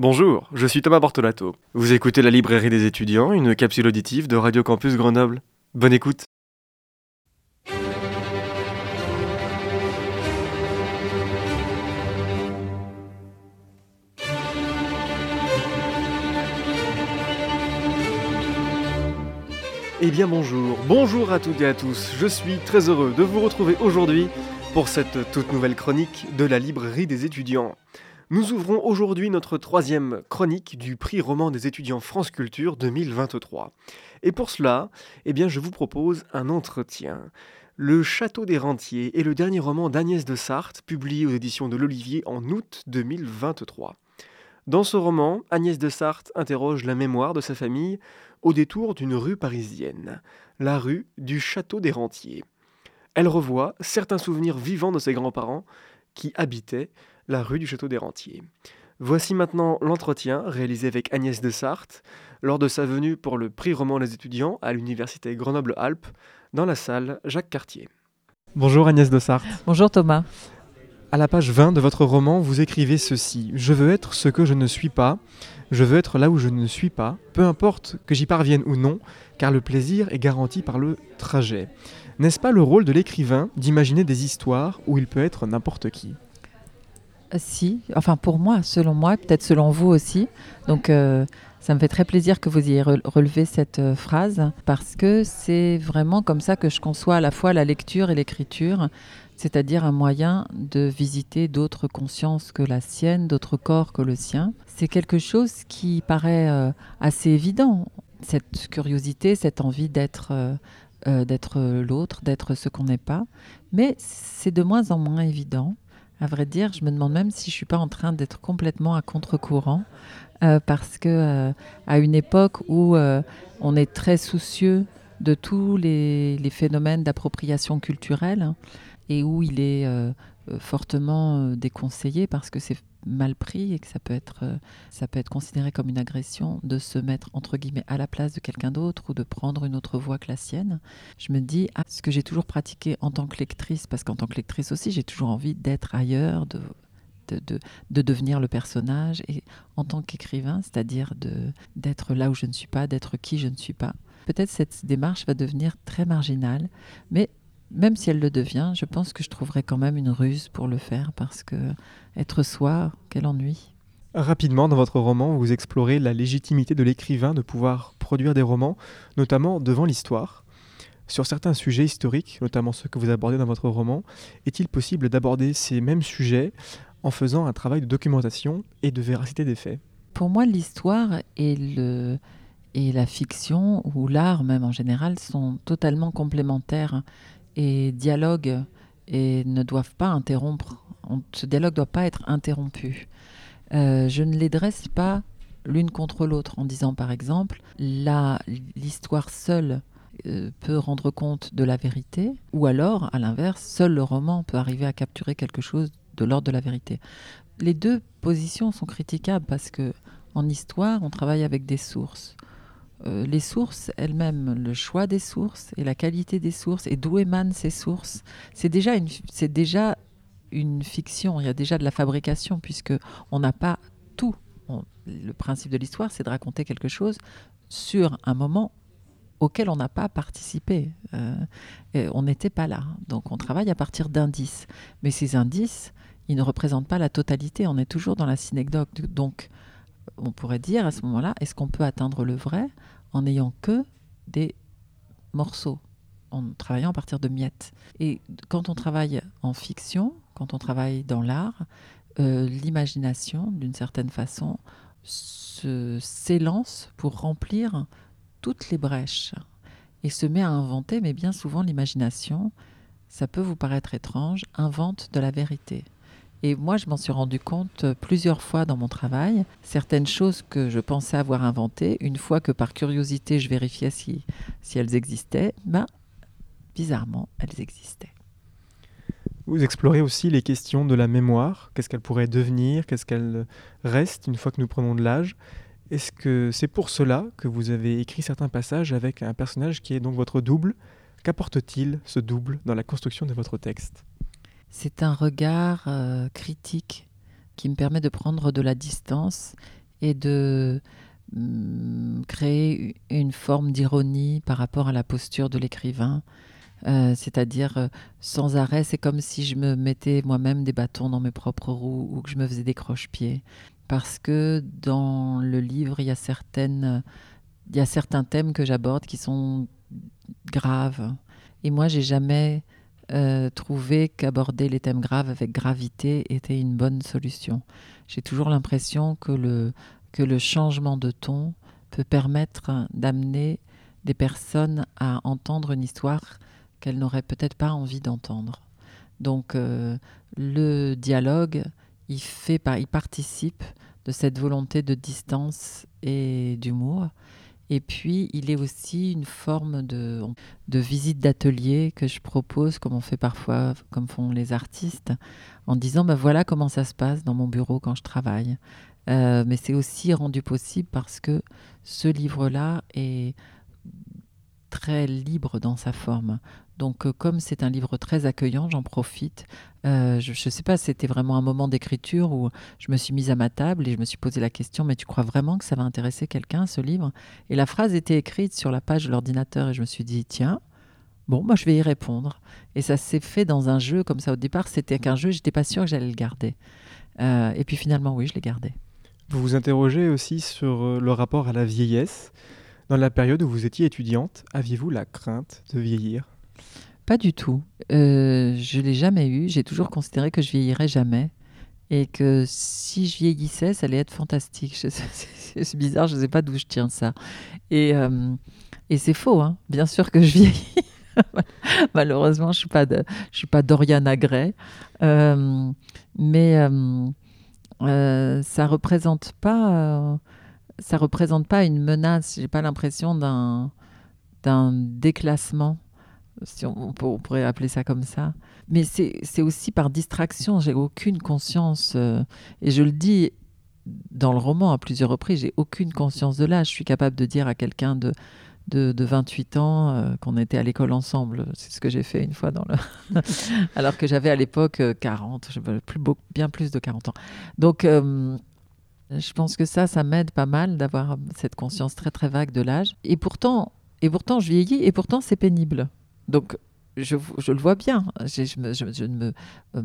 Bonjour, je suis Thomas Bortolato. Vous écoutez la librairie des étudiants, une capsule auditive de Radio Campus Grenoble. Bonne écoute. Eh bien bonjour, bonjour à toutes et à tous. Je suis très heureux de vous retrouver aujourd'hui pour cette toute nouvelle chronique de la librairie des étudiants. Nous ouvrons aujourd'hui notre troisième chronique du prix roman des étudiants France Culture 2023. Et pour cela, eh bien, je vous propose un entretien. Le Château des Rentiers est le dernier roman d'Agnès de Sarthe, publié aux éditions de l'Olivier en août 2023. Dans ce roman, Agnès de Sarthe interroge la mémoire de sa famille au détour d'une rue parisienne, la rue du Château des Rentiers. Elle revoit certains souvenirs vivants de ses grands-parents qui habitaient la rue du Château des Rentiers. Voici maintenant l'entretien réalisé avec Agnès de Sarthe lors de sa venue pour le prix roman des étudiants à l'université Grenoble-Alpes dans la salle Jacques Cartier. Bonjour Agnès de Sarthe. Bonjour Thomas. À la page 20 de votre roman, vous écrivez ceci Je veux être ce que je ne suis pas. Je veux être là où je ne suis pas, peu importe que j'y parvienne ou non, car le plaisir est garanti par le trajet. N'est-ce pas le rôle de l'écrivain d'imaginer des histoires où il peut être n'importe qui? Si, enfin pour moi, selon moi, peut-être selon vous aussi. Donc euh, ça me fait très plaisir que vous ayez relevé cette euh, phrase parce que c'est vraiment comme ça que je conçois à la fois la lecture et l'écriture c'est-à-dire un moyen de visiter d'autres consciences que la sienne, d'autres corps que le sien. C'est quelque chose qui paraît euh, assez évident, cette curiosité, cette envie d'être d'être l'autre, d'être ce qu'on n'est pas, mais c'est de moins en moins évident. À vrai dire, je me demande même si je suis pas en train d'être complètement à contre-courant, parce que à une époque où on est très soucieux de tous les, phénomènes d'appropriation culturelle, et où il est euh, euh, fortement euh, déconseillé parce que c'est mal pris et que ça peut être ça peut être considéré comme une agression de se mettre entre guillemets à la place de quelqu'un d'autre ou de prendre une autre voie que la sienne. Je me dis ah, ce que j'ai toujours pratiqué en tant que lectrice parce qu'en tant que lectrice aussi j'ai toujours envie d'être ailleurs, de de, de, de, devenir le personnage et en tant qu'écrivain, c'est-à-dire d'être là où je ne suis pas, d'être qui je ne suis pas. Peut-être cette démarche va devenir très marginale, mais même si elle le devient, je pense que je trouverai quand même une ruse pour le faire parce que être soi, quel ennui. Rapidement, dans votre roman, vous explorez la légitimité de l'écrivain de pouvoir produire des romans, notamment devant l'histoire. Sur certains sujets historiques, notamment ceux que vous abordez dans votre roman, est-il possible d'aborder ces mêmes sujets en faisant un travail de documentation et de véracité des faits? Pour moi, l'histoire et, le, et la fiction, ou l'art même en général, sont totalement complémentaires et dialogue et ne doivent pas interrompre. ce dialogue ne doit pas être interrompu. Euh, je ne les dresse pas l'une contre l'autre en disant par exemple l'histoire seule euh, peut rendre compte de la vérité ou alors à l'inverse seul le roman peut arriver à capturer quelque chose de l'ordre de la vérité. Les deux positions sont critiquables parce que en histoire on travaille avec des sources. Euh, les sources elles-mêmes, le choix des sources et la qualité des sources et d'où émanent ces sources, c'est déjà une, c'est déjà une fiction. Il y a déjà de la fabrication puisque on n'a pas tout. le principe de l'histoire, c'est de raconter quelque chose sur un moment auquel on n'a pas participé. Euh, on n'était pas là. Donc on travaille à partir d'indices. Mais ces indices, ils ne représentent pas la totalité. On est toujours dans la synecdoque. Donc on pourrait dire à ce moment-là, est-ce qu'on peut atteindre le vrai en n'ayant que des morceaux, en travaillant à partir de miettes? Et quand on travaille en fiction, quand on travaille dans l'art, euh, l'imagination, d'une certaine façon, s'élance pour remplir toutes les brèches et se met à inventer, mais bien souvent l'imagination, ça peut vous paraître étrange, invente de la vérité. Et moi, je m'en suis rendu compte euh, plusieurs fois dans mon travail. Certaines choses que je pensais avoir inventées, une fois que par curiosité, je vérifiais si, si elles existaient, ben, bizarrement, elles existaient. Vous explorez aussi les questions de la mémoire. Qu'est-ce qu'elle pourrait devenir? Qu'est-ce qu'elle reste une fois que nous prenons de l'âge? Est-ce que c'est pour cela que vous avez écrit certains passages avec un personnage qui est donc votre double? Qu'apporte-t-il ce double dans la construction de votre texte? C'est un regard euh, critique qui me permet de prendre de la distance et de mm, créer une forme d'ironie par rapport à la posture de l'écrivain. Euh, c'est-à-dire euh, sans arrêt, c'est comme si je me mettais moi-même des bâtons dans mes propres roues ou que je me faisais des croche-pieds. Parce que dans le livre, il y a, il y a certains thèmes que j'aborde qui sont graves. Et moi, j'ai jamais euh, trouvé qu'aborder les thèmes graves avec gravité était une bonne solution. J'ai toujours l'impression que le, que le changement de ton peut permettre d'amener des personnes à entendre une histoire qu'elles n'auraient peut-être pas envie d'entendre. Donc euh, le dialogue, il, fait, il participe de cette volonté de distance et d'humour. Et puis, il est aussi une forme de, de visite d'atelier que je propose, comme on fait parfois, comme font les artistes, en disant, ben voilà comment ça se passe dans mon bureau quand je travaille. Euh, mais c'est aussi rendu possible parce que ce livre-là est très libre dans sa forme. Donc, euh, comme c'est un livre très accueillant, j'en profite. Euh, je ne sais pas, c'était vraiment un moment d'écriture où je me suis mise à ma table et je me suis posé la question, mais tu crois vraiment que ça va intéresser quelqu'un, ce livre? Et la phrase était écrite sur la page de l'ordinateur et je me suis dit, tiens, bon, moi je vais y répondre. Et ça s'est fait dans un jeu comme ça. Au départ, c'était qu'un jeu, j'étais pas sûre que j'allais le garder. Euh, et puis finalement, oui, je l'ai gardé. Vous vous interrogez aussi sur le rapport à la vieillesse. Dans la période où vous étiez étudiante, aviez-vous la crainte de vieillir? Pas du tout. Euh, je l'ai jamais eu. J'ai toujours considéré que je vieillirais jamais et que si je vieillissais, ça allait être fantastique. C'est bizarre, je ne sais pas d'où je tiens ça. Et, euh, et c'est faux, hein. bien sûr que je vieillis. Malheureusement, je ne suis, pas Dorian Gray. Euh, mais euh, ça ne représente, pas, ça représente pas une menace. Je n'ai pas l'impression d'un déclassement si on, pourrait appeler ça comme ça. Mais c'est aussi par distraction, j'ai aucune conscience, euh, et je le dis dans le roman à plusieurs reprises, j'ai aucune conscience de l'âge. Je suis capable de dire à quelqu'un de, de, 28 ans euh, qu'on était à l'école ensemble. C'est ce que j'ai fait une fois dans le... Alors que j'avais à l'époque 40, euh, bien plus de 40 ans. Donc, je pense que ça, ça m'aide pas mal d'avoir cette conscience très très vague de l'âge. Et pourtant, et pourtant, je vieillis, et pourtant, c'est pénible. Donc, je, le vois bien. Je, euh,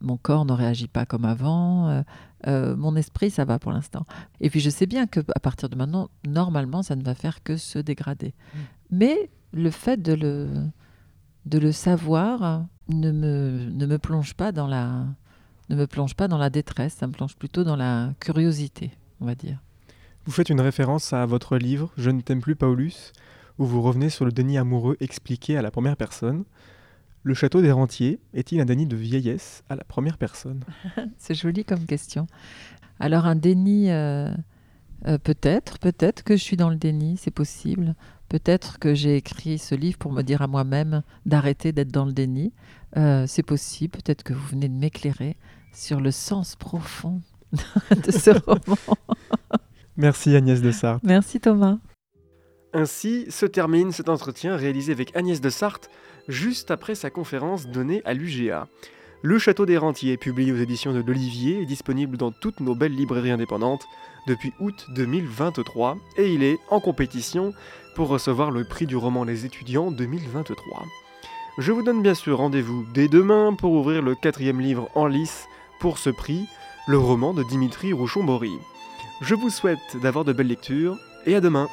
mon corps ne réagit pas comme avant. Euh, euh, mon esprit, ça va pour l'instant. Et puis, je sais bien que à partir de maintenant, normalement, ça ne va faire que se dégrader. Mm. Mais le fait de le, de le savoir ne me, ne me plonge pas dans la ne me plonge pas dans la détresse, ça me plonge plutôt dans la curiosité, on va dire. Vous faites une référence à votre livre Je ne t'aime plus Paulus, où vous revenez sur le déni amoureux expliqué à la première personne. Le château des rentiers est-il un déni de vieillesse à la première personne? C'est joli comme question. Alors un déni, euh, euh, peut-être, peut-être que je suis dans le déni, c'est possible. Peut-être que j'ai écrit ce livre pour me dire à moi-même d'arrêter d'être dans le déni. Euh, c'est possible, peut-être que vous venez de m'éclairer sur le sens profond de ce roman. Merci Agnès de Sartre. Merci Thomas. Ainsi se termine cet entretien réalisé avec Agnès de Sarthe juste après sa conférence donnée à l'UGA. Le Château des Rentiers, publié aux éditions de l'Olivier, est disponible dans toutes nos belles librairies indépendantes depuis août 2023 et il est en compétition pour recevoir le prix du roman Les étudiants 2023. Je vous donne bien sûr rendez-vous dès demain pour ouvrir le quatrième livre en lice pour ce prix, le roman de Dimitri Rouchon-Bory. Je vous souhaite d'avoir de belles lectures et à demain